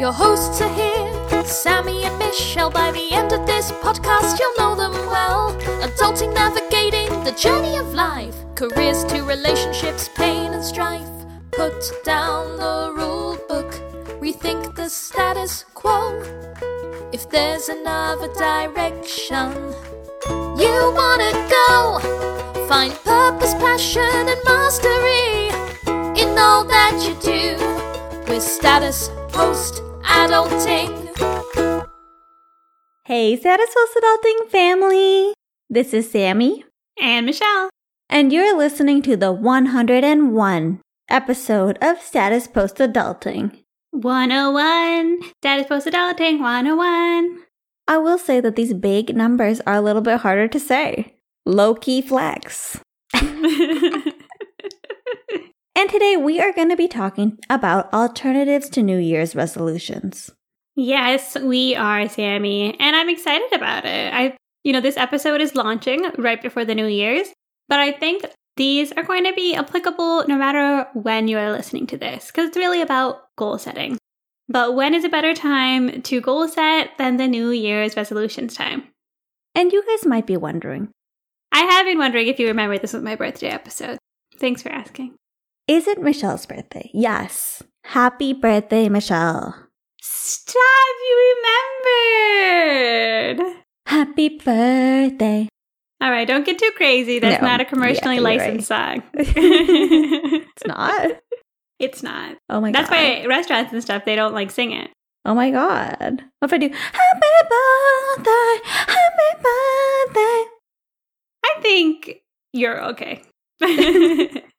Your hosts are here, Sammy and Michelle. By the end of this podcast, you'll know them well. Adulting, navigating the journey of life, careers to relationships, pain and strife. Put down the rule book, rethink the status quo. If there's another direction you wanna go, find purpose, passion, and mastery in all that you do with status post adulting. Hey, Status Post Adulting family! This is Sammy, And Michelle. and you're listening to the 101 episode of Status Post Adulting. 101. Status Post Adulting 101. I will say that these big numbers are a little bit harder to say. Low key flex. And today we are going to be talking about alternatives to New Year's resolutions. yes, we are, Sammy. And I'm excited about it. I, you know, this episode is launching right before the New Year's, but I think these are going to be applicable no matter when you are listening to this, because it's really about goal setting. But when is a better time to goal set than the New Year's resolutions time? And you guys might be wondering I have been wondering if you remember this was my birthday episode. Thanks for asking. Is it Michelle's birthday? Yes. Happy birthday, Michelle. Stop, you remembered. Happy birthday. All right, don't get too crazy. That's No. not a commercially Yeah, licensed song. It's not? it's not. Oh my That's god. That's why restaurants and stuff they don't like sing it. Oh my god. What if I do happy birthday, happy birthday? I think you're okay.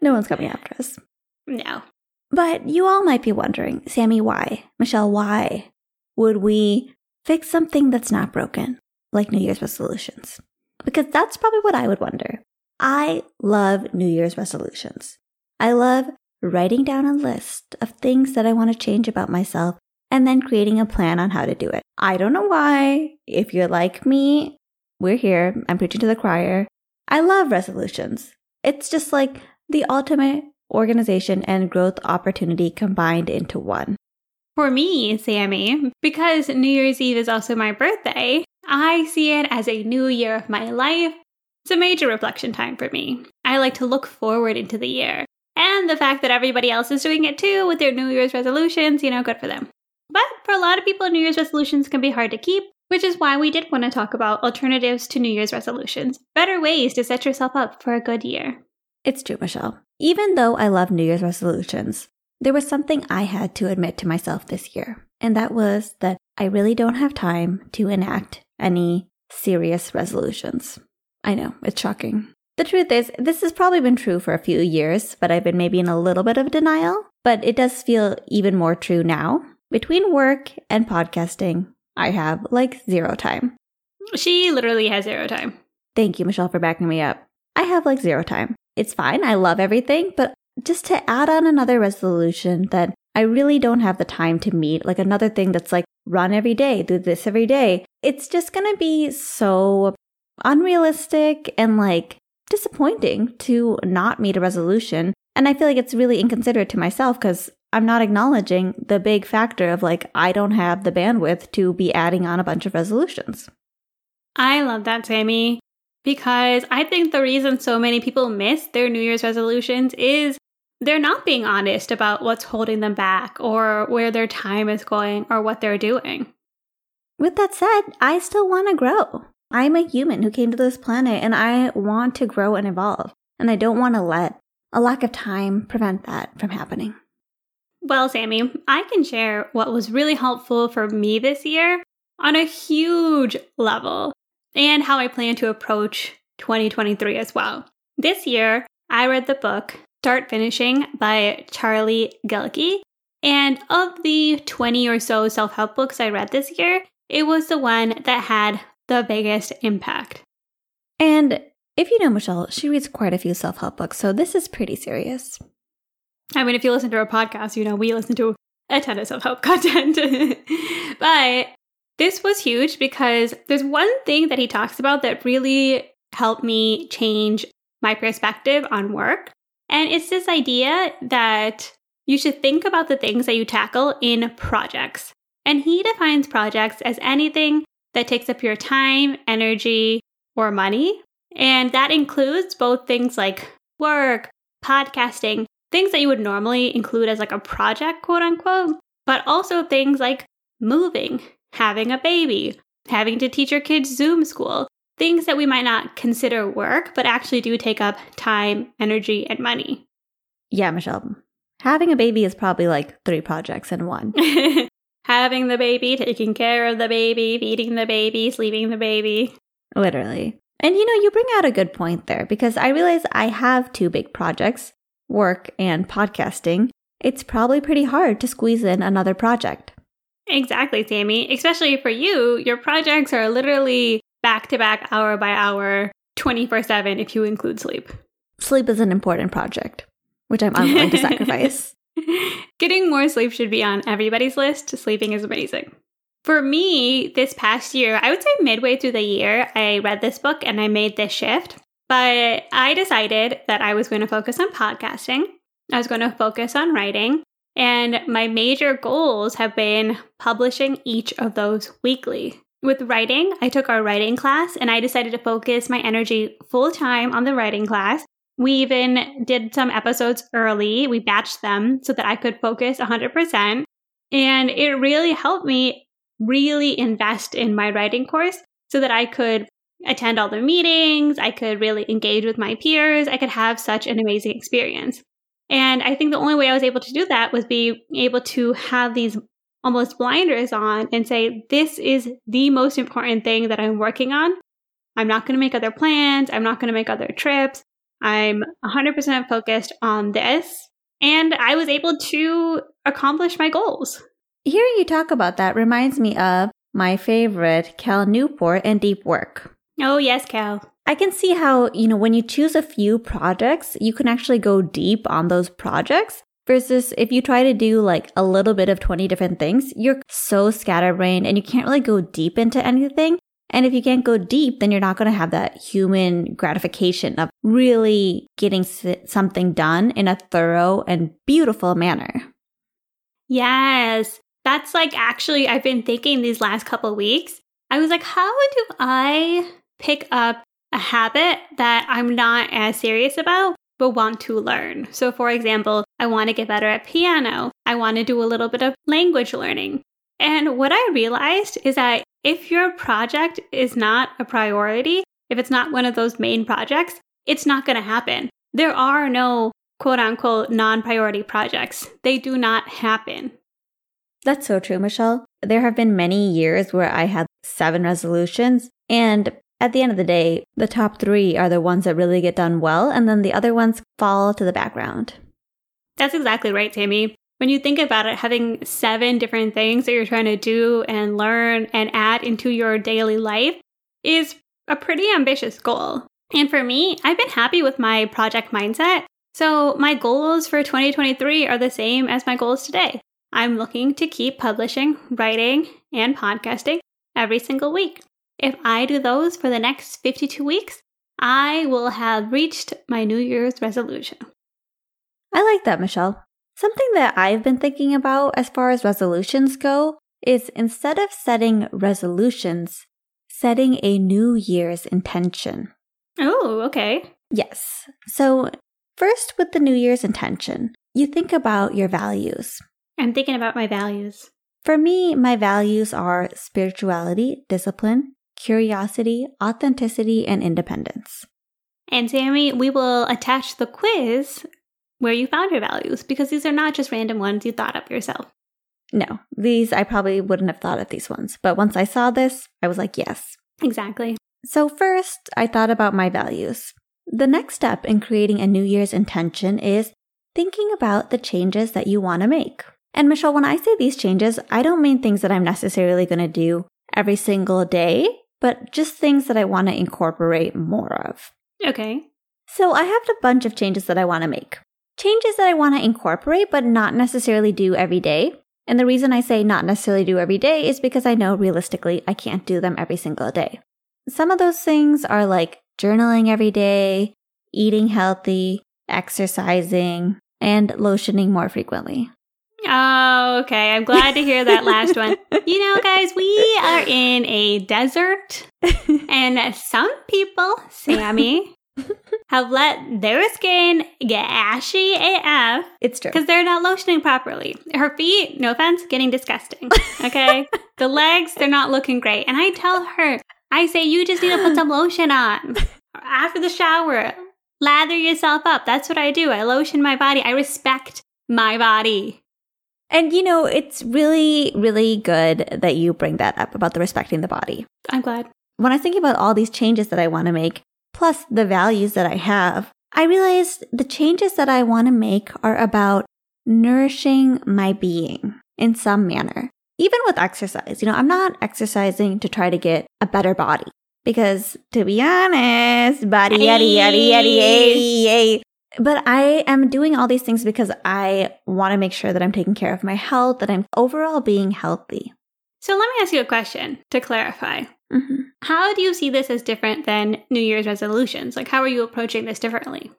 No one's coming after us. no. But you all might be wondering, Sammy, why? Michelle, why would we fix something that's not broken, like New Year's resolutions? Because that's probably what I would wonder. I love New Year's resolutions. I love writing down a list of things that I want to change about myself and then creating a plan on how to do it. I don't know why. If you're like me, we're here. I'm preaching to the choir. I love resolutions. It's just like the ultimate organization and growth opportunity combined into one. For me, Sammy, because New Year's Eve is also my birthday, I see it as a new year of my life. It's a major reflection time for me. I like to look forward into the year. And the fact that everybody else is doing it too with their New Year's resolutions, you know, good for them. But for a lot of people, New Year's resolutions can be hard to keep, which is why we did want to talk about alternatives to New Year's resolutions, better ways to set yourself up for a good year. It's true, Michelle. Even though I love New Year's resolutions, there was something I had to admit to myself this year, and that was that I really don't have time to enact any serious resolutions. I know, it's shocking. The truth is, this has probably been true for a few years, but I've been maybe in a little bit of denial. But it does feel even more true now. Between work and podcasting, I have like zero time. She literally has zero time. Thank you, Michelle, for backing me up. I have like zero time. It's fine. I love everything, but just to add on another resolution that I really don't have the time to meet, like another thing that's like run every day, do this every day, it's just going to be so unrealistic and like disappointing to not meet a resolution. And I feel like it's really inconsiderate to myself because I'm not acknowledging the big factor of like, I don't have the bandwidth to be adding on a bunch of resolutions. I love that, Sammy, because I think the reason so many people miss their New Year's resolutions is they're not being honest about what's holding them back or where their time is going or what they're doing. With that said, I still want to grow. I'm a human who came to this planet and I want to grow and evolve. And I don't want to let a lack of time prevent that from happening. Well, Sammy, I can share what was really helpful for me this year on a huge level and how I plan to approach 2023 as well. This year, I read the book Start Finishing by Charlie Gilkey. And of the 20 or so self help books I read this year, it was the one that had the biggest impact. And if you know Michelle, she reads quite a few self help books, so this is pretty serious. I mean, if you listen to our podcast, you know, we listen to a ton of self help content. but this was huge because there's one thing that he talks about that really helped me change my perspective on work. And it's this idea that you should think about the things that you tackle in projects. And he defines projects as anything that takes up your time, energy, or money. And that includes both things like work, podcasting, things that you would normally include as like a project, quote unquote, but also things like moving, having a baby, having to teach your kids Zoom school, things that we might not consider work, but actually do take up time, energy, and money. Yeah, Michelle. Having a baby is probably like three projects in one. having the baby, taking care of the baby, feeding the baby, sleeping the baby. Literally. And you know, you bring out a good point there because I realize I have two big projects work and podcasting. It's probably pretty hard to squeeze in another project. Exactly, Sammy. Especially for you, your projects are literally back to back, hour by hour, 24 7 if you include sleep. Sleep is an important project, which I'm unwilling to sacrifice. Getting more sleep should be on everybody's list. Sleeping is amazing. For me, this past year, I would say midway through the year, I read this book and I made this shift. But I decided that I was going to focus on podcasting, I was going to focus on writing, and my major goals have been publishing each of those weekly. With writing, I took our writing class and I decided to focus my energy full time on the writing class. We even did some episodes early. We batched them so that I could focus 100%. And it really helped me really invest in my writing course so that I could attend all the meetings, I could really engage with my peers, I could have such an amazing experience. And I think the only way I was able to do that was be able to have these almost blinders on and say, this is the most important thing that I'm working on. I'm not going to make other plans. I'm not going to make other trips. I'm 100% focused on this. And I was able to accomplish my goals. Hearing you talk about that reminds me of my favorite, Cal Newport and Deep Work. Oh, yes, Cal. I can see how, you know, when you choose a few projects, you can actually go deep on those projects versus if you try to do like a little bit of 20 different things, you're so scatterbrained and you can't really go deep into anything. And if you can't go deep, then you're not going to have that human gratification of really getting something done in a thorough and beautiful manner. Yes. That's like actually, I've been thinking these last couple weeks. I was like, how do I pick up a habit that I'm not as serious about, but want to learn? So, for example, I want to get better at piano. I want to do a little bit of language learning. And what I realized is that if your project is not a priority, if it's not one of those main projects, it's not going to happen. There are no quote unquote non priority projects, they do not happen. That's so true, Michelle. There have been many years where I had seven resolutions, and at the end of the day, the top three are the ones that really get done well, and then the other ones fall to the background. That's exactly right, Sammy. When you think about it, having seven different things that you're trying to do and learn and add into your daily life is a pretty ambitious goal. And for me, I've been happy with my project mindset. So my goals for 2023 are the same as my goals today. I'm looking to keep publishing, writing, and podcasting every single week. If I do those for the next 52 weeks, I will have reached my New Year's resolution. I like that, Michelle. Something that I've been thinking about as far as resolutions go is instead of setting resolutions, setting a New Year's intention. Oh, okay. Yes. So, first, with the New Year's intention, you think about your values. I'm thinking about my values. For me, my values are spirituality, discipline, curiosity, authenticity, and independence. And Sammy, we will attach the quiz where you found your values because these are not just random ones you thought up yourself. No, these I probably wouldn't have thought of these ones. But once I saw this, I was like, yes. Exactly. So, first, I thought about my values. The next step in creating a New Year's intention is thinking about the changes that you want to make. And Michelle, when I say these changes, I don't mean things that I'm necessarily going to do every single day, but just things that I want to incorporate more of. Okay. So I have a bunch of changes that I want to make. Changes that I want to incorporate, but not necessarily do every day. And the reason I say not necessarily do every day is because I know realistically I can't do them every single day. Some of those things are like journaling every day, eating healthy, exercising, and lotioning more frequently. Oh, okay. I'm glad to hear that last one. You know, guys, we are in a desert, and some people, Sammy, have let their skin get ashy AF It's true. because they're not lotioning properly. Her feet, no offense, getting disgusting. Okay. the legs, they're not looking great. And I tell her, I say, you just need to put some lotion on after the shower. Lather yourself up. That's what I do. I lotion my body. I respect my body. And you know, it's really, really good that you bring that up about the respecting the body. I'm glad. When I think about all these changes that I want to make, plus the values that I have, I realized the changes that I want to make are about nourishing my being in some manner. Even with exercise, you know, I'm not exercising to try to get a better body. Because to be honest, body, yaddy, yaddy, yaddy, yaddy, yaddy. But I am doing all these things because I want to make sure that I'm taking care of my health, that I'm overall being healthy. So let me ask you a question to clarify. hmm How do you see this as different than New Year's resolutions? Like, how are you approaching this differently?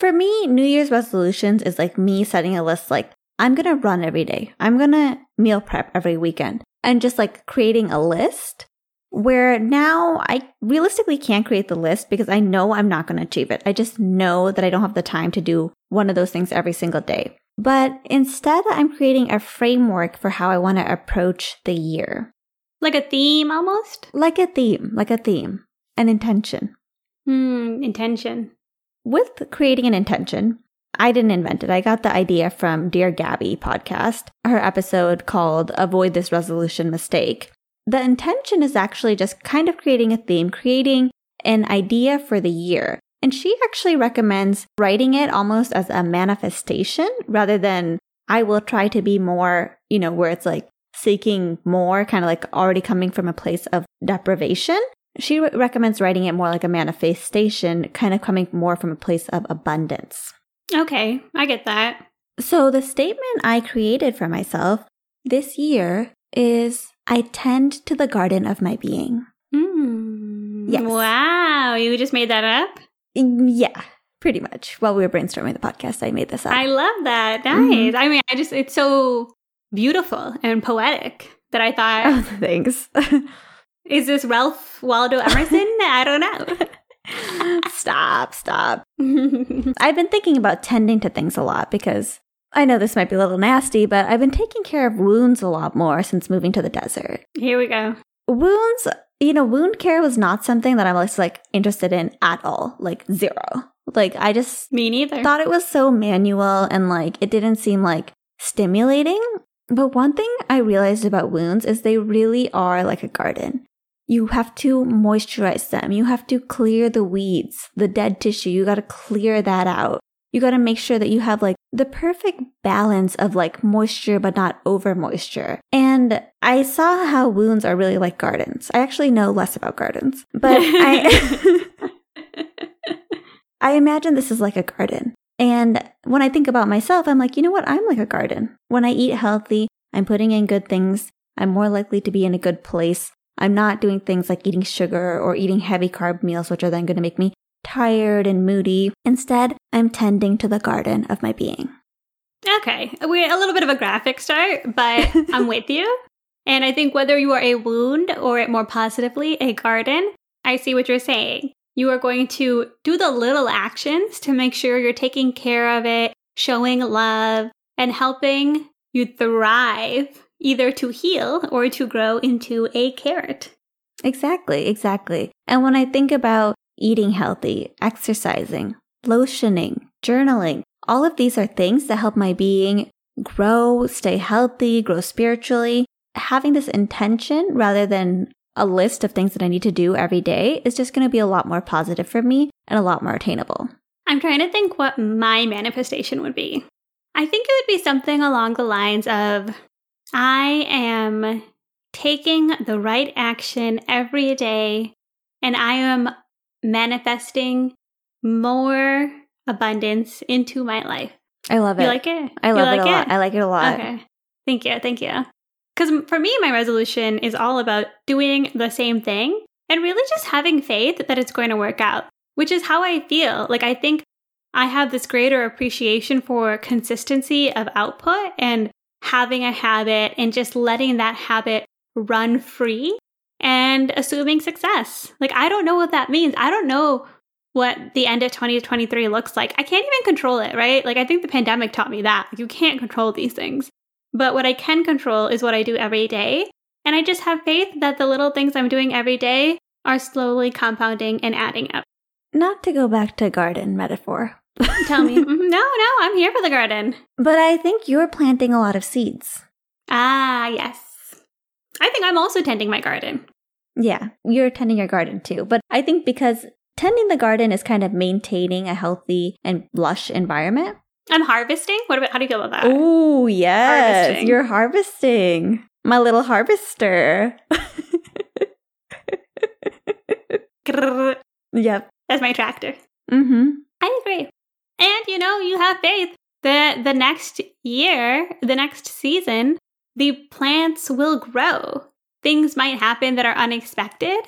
For me, New Year's resolutions is like me setting a list like, I'm going to run every day. I'm going to meal prep every weekend and just like creating a list where now I realistically can't create the list because I know I'm not going to achieve it. I just know that I don't have the time to do one of those things every single day. But instead, I'm creating a framework for how I want to approach the year. Like a theme almost? Like a theme, like a theme, an intention. Hmm, intention. with creating an intention, I didn't invent it. I got the idea from Dear Gabby podcast, her episode called Avoid This Resolution Mistake. The intention is actually just kind of creating a theme, creating an idea for the year. And she actually recommends writing it almost as a manifestation rather than I will try to be more, you know, where it's like seeking more, kind of like already coming from a place of deprivation. She re- recommends writing it more like a manifestation, kind of coming more from a place of abundance. Okay, I get that. So, the statement I created for myself this year is I tend to the garden of my being. Hmm. Yes. Wow, you just made that up? Mm, Yeah, pretty much. While we were brainstorming the podcast, I made this up. I love that. Nice. Mhm. I mean, I just, it's so beautiful and poetic that I thought, oh, thanks. is this Ralph Waldo Emerson? I don't know stop, stop. I've been thinking about tending to things a lot because I know this might be a little nasty, but I've been taking care of wounds a lot more since moving to the desert. Here we go. Wounds, you know, wound care was not something that I was like interested in at all, like zero. Like I just Me neither. thought it was so manual and like it didn't seem like stimulating. But one thing I realized about wounds is they really are like a garden. You have to moisturize them. You have to clear the weeds, the dead tissue. You got to clear that out. You got to make sure that you have like the perfect balance of like moisture, but not over moisture. And I saw how wounds are really like gardens. I actually know less about gardens, but I, I imagine this is like a garden. And when I think about myself, I'm like, you know what? I'm like a garden. When I eat healthy, I'm putting in good things. I'm more likely to be in a good place. I'm not doing things like eating sugar or eating heavy carb meals, which are then going to make me tired and moody. Instead, I'm tending to the garden of my being. Okay, we're a little bit of a graphic start, but I'm with you. And I think whether you are a wound or more positively a garden, I see what you're saying. You are going to do the little actions to make sure you're taking care of it, showing love, and helping you thrive, either to heal or to grow into a carrot. Exactly, exactly. And when I think about eating healthy, exercising, lotioning, journaling, all of these are things that help my being grow, stay healthy, grow spiritually. Having this intention rather than a list of things that I need to do every day is just going to be a lot more positive for me and a lot more attainable. I'm trying to think what my manifestation would be. I think it would be something along the lines of I am taking the right action every day and I am manifesting more abundance into my life. I love it. You like it? I love like it a lot. I like it a lot. Okay. Thank you. Thank you. Because for me, my resolution is all about doing the same thing and really just having faith that it's going to work out, which is how I feel. Like, I think I have this greater appreciation for consistency of output and having a habit and just letting that habit run free and assuming success. Like, I don't know what that means. I don't know what the end of 2023 looks like. I can't even control it, right? Like, I think the pandemic taught me that. You can't control these things. But what I can control is what I do every day. And I just have faith that the little things I'm doing every day are slowly compounding and adding up. Not to go back to garden metaphor. Tell me. no, no, I'm here for the garden. But I think you're planting a lot of seeds. Ah, yes. I think I'm also tending my garden. Yeah, you're tending your garden too. But I think because tending the garden is kind of maintaining a healthy and lush environment. I'm harvesting. What about how do you feel about that? Oh, yes. Harvesting. You're harvesting. My little harvester. Yep. That's my tractor. Mm-hmm. I agree. And you know, you have faith that the next year, the next season, the plants will grow. Things might happen that are unexpected,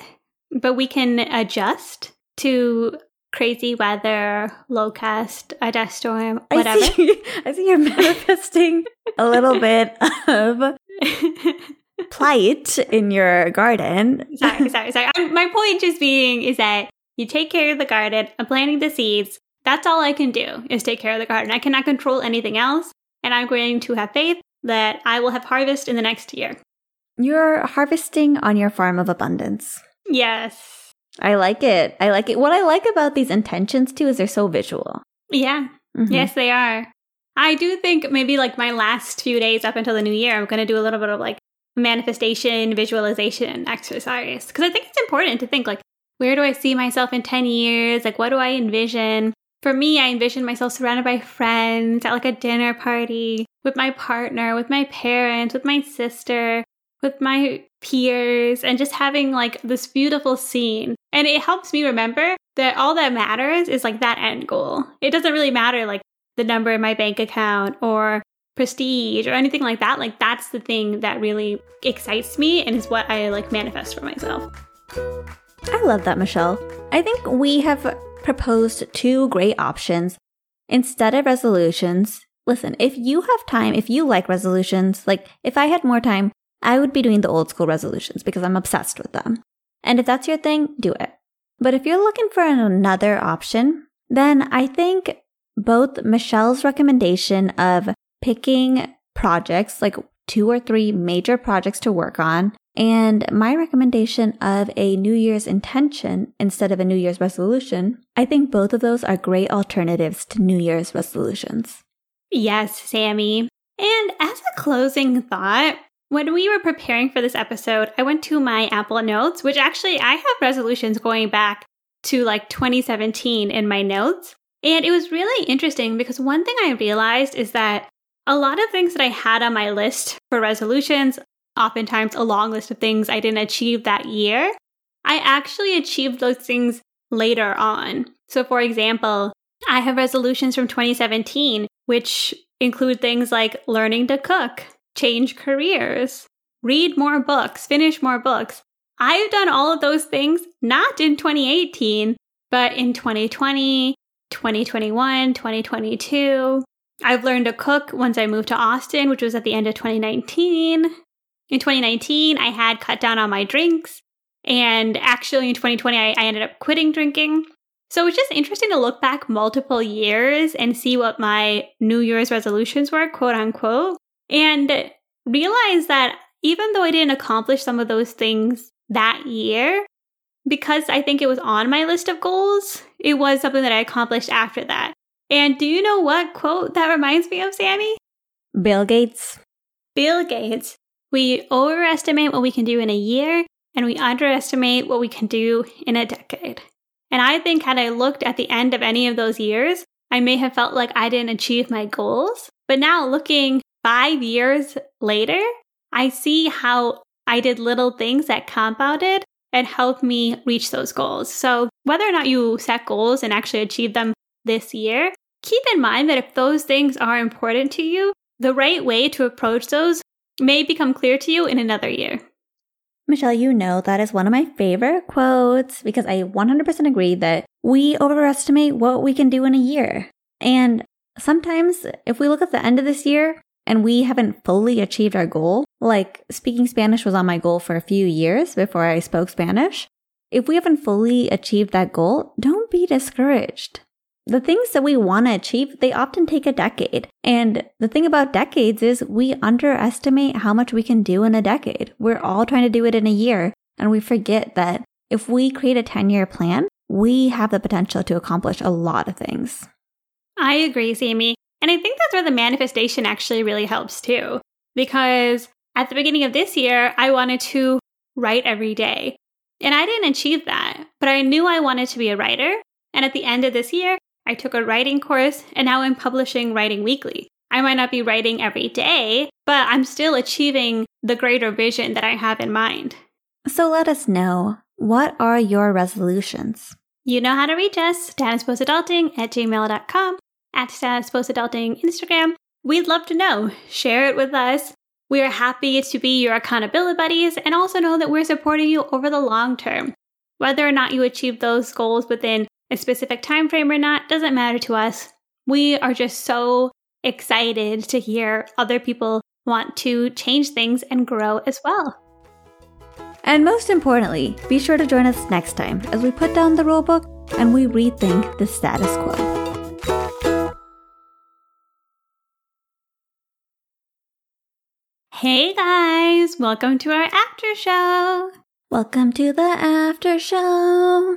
but we can adjust to crazy weather, locust, a dust storm, whatever. I see, I see you're manifesting a little bit of plight in your garden. sorry, sorry, sorry. I'm, my point just being is that you take care of the garden. I'm planting the seeds. That's all I can do is take care of the garden. I cannot control anything else. And I'm going to have faith that I will have harvest in the next year. You're harvesting on your farm of abundance. Yes. I like it. I like it. What I like about these intentions too is they're so visual. Yeah. Mhm. Yes, they are. I do think maybe like my last few days up until the new year, I'm going to do a little bit of like manifestation, visualization exercise. Because I think it's important to think like, where do I see myself in 10 years? Like, what do I envision? For me, I envision myself surrounded by friends at like a dinner party with my partner, with my parents, with my sister, with my peers, and just having like this beautiful scene. And it helps me remember that all that matters is like that end goal. It doesn't really matter like the number in my bank account or prestige or anything like that. Like that's the thing that really excites me and is what I like manifest for myself. I love that, Michelle. I think we have proposed two great options. Instead of resolutions, listen, if you have time, if you like resolutions, like if I had more time, I would be doing the old school resolutions because I'm obsessed with them. And if that's your thing, do it. But if you're looking for another option, then I think both Michelle's recommendation of picking projects, like two or three major projects to work on, and my recommendation of a New Year's intention instead of a New Year's resolution, I think both of those are great alternatives to New Year's resolutions. Yes, Sammy. And as a closing thought, when we were preparing for this episode, I went to my Apple Notes, which actually I have resolutions going back to like 2017 in my notes. And it was really interesting because one thing I realized is that a lot of things that I had on my list for resolutions, oftentimes a long list of things I didn't achieve that year, I actually achieved those things later on. So, for example, I have resolutions from 2017, which include things like learning to cook, change careers, read more books, finish more books. I've done all of those things not in 2018, but in 2020, 2021, 2022. I've learned to cook once I moved to Austin, which was at the end of 2019. In 2019, I had cut down on my drinks. And actually, in 2020, I, I ended up quitting drinking. So it's just interesting to look back multiple years and see what my New Year's resolutions were, quote unquote, and realize that even though I didn't accomplish some of those things that year, because I think it was on my list of goals, it was something that I accomplished after that. And do you know what quote that reminds me of, Sammy? Bill Gates. Bill Gates. We overestimate what we can do in a year, and we underestimate what we can do in a decade. And I think, had I looked at the end of any of those years, I may have felt like I didn't achieve my goals. But now, looking five years later, I see how I did little things that compounded and helped me reach those goals. So, whether or not you set goals and actually achieve them this year, keep in mind that if those things are important to you, the right way to approach those may become clear to you in another year. Michelle, you know that is one of my favorite quotes because I 100% agree that we overestimate what we can do in a year. And sometimes, if we look at the end of this year and we haven't fully achieved our goal, like speaking Spanish was on my goal for a few years before I spoke Spanish, if we haven't fully achieved that goal, don't be discouraged. The things that we want to achieve, they often take a decade. And the thing about decades is we underestimate how much we can do in a decade. We're all trying to do it in a year. And we forget that if we create a 10 year plan, we have the potential to accomplish a lot of things. I agree, Sammy. And I think that's where the manifestation actually really helps too. Because at the beginning of this year, I wanted to write every day. And I didn't achieve that, but I knew I wanted to be a writer. And at the end of this year, I took a writing course and now I'm publishing Writing Weekly. I might not be writing every day, but I'm still achieving the greater vision that I have in mind. So let us know what are your resolutions? You know how to reach us statuspostadulting at gmail.com, at uh, Status Post Adulting Instagram. We'd love to know. Share it with us. We are happy to be your accountability buddies and also know that we're supporting you over the long term. Whether or not you achieve those goals within a specific time frame or not doesn't matter to us. We are just so excited to hear other people want to change things and grow as well. And most importantly, be sure to join us next time as we put down the rulebook and we rethink the status quo. Hey guys, welcome to our after show. Welcome to the after show.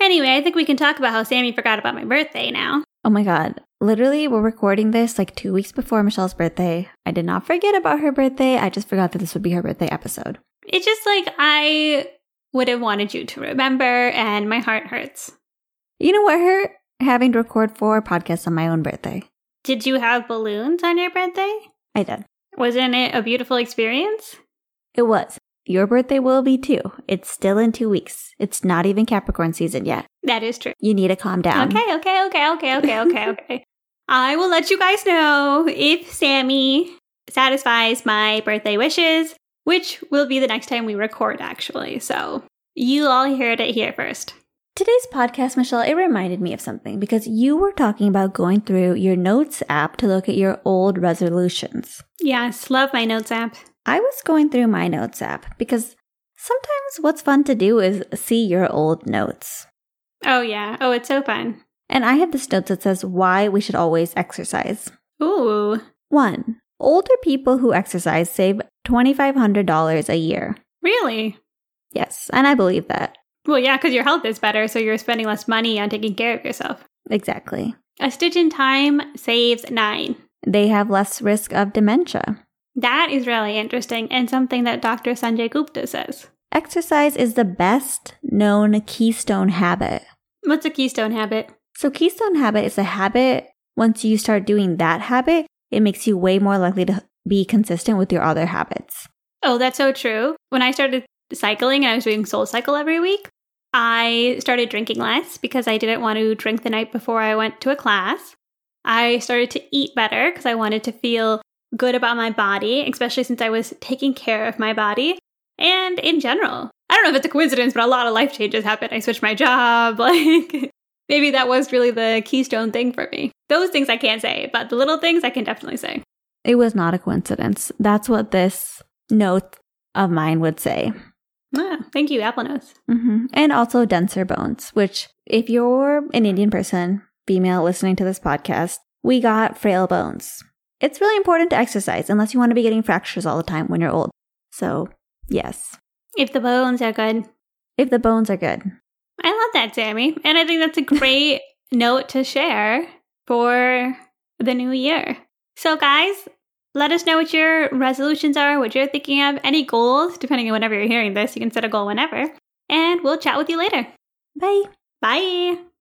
Anyway, I think we can talk about how Sammy forgot about my birthday now. Oh my god. Literally, we're recording this like two weeks before Michelle's birthday. I did not forget about her birthday. I just forgot that this would be her birthday episode. It's just like I would have wanted you to remember, and my heart hurts. You know what hurt? Having to record four podcasts on my own birthday. Did you have balloons on your birthday? I did. Wasn't it a beautiful experience? It was. Your birthday will be too. It's still in two weeks. It's not even Capricorn season yet. That is true. You need to calm down. Okay, okay, okay, okay, okay, okay, okay. I will let you guys know if Sammy satisfies my birthday wishes, which will be the next time we record, actually. So you all heard it here first. Today's podcast, Michelle, it reminded me of something because you were talking about going through your notes app to look at your old resolutions. Yes, love my notes app. I was going through my notes app because sometimes what's fun to do is see your old notes. Oh, yeah. Oh, it's so fun. And I have this note that says why we should always exercise. Ooh. One, older people who exercise save $2,500 a year. Really? Yes, and I believe that. Well, yeah, because your health is better, so you're spending less money on taking care of yourself. Exactly. A stitch in time saves nine. They have less risk of dementia. That is really interesting and something that Dr. Sanjay Gupta says. Exercise is the best known keystone habit. What's a keystone habit? So, keystone habit is a habit. Once you start doing that habit, it makes you way more likely to be consistent with your other habits. Oh, that's so true. When I started cycling and I was doing Soul Cycle every week, I started drinking less because I didn't want to drink the night before I went to a class. I started to eat better because I wanted to feel good about my body, especially since I was taking care of my body. And in general, I don't know if it's a coincidence, but a lot of life changes happened. I switched my job. Like, maybe that was really the keystone thing for me. Those things I can't say, but the little things I can definitely say. It was not a coincidence. That's what this note of mine would say. Ah, thank you, Apple Notes. hmm And also denser bones, which, if you're an Indian person, female listening to this podcast, we got frail bones. It's really important to exercise unless you want to be getting fractures all the time when you're old. So, yes, If the bones are good. if the bones are good. I love that, Sammy. And I think that's a great note to share for the new year. So, guys, let us know what your resolutions are, what you're thinking of, any goals, depending on whenever you're hearing this. You can set a goal whenever. And we'll chat with you later. Bye. Bye.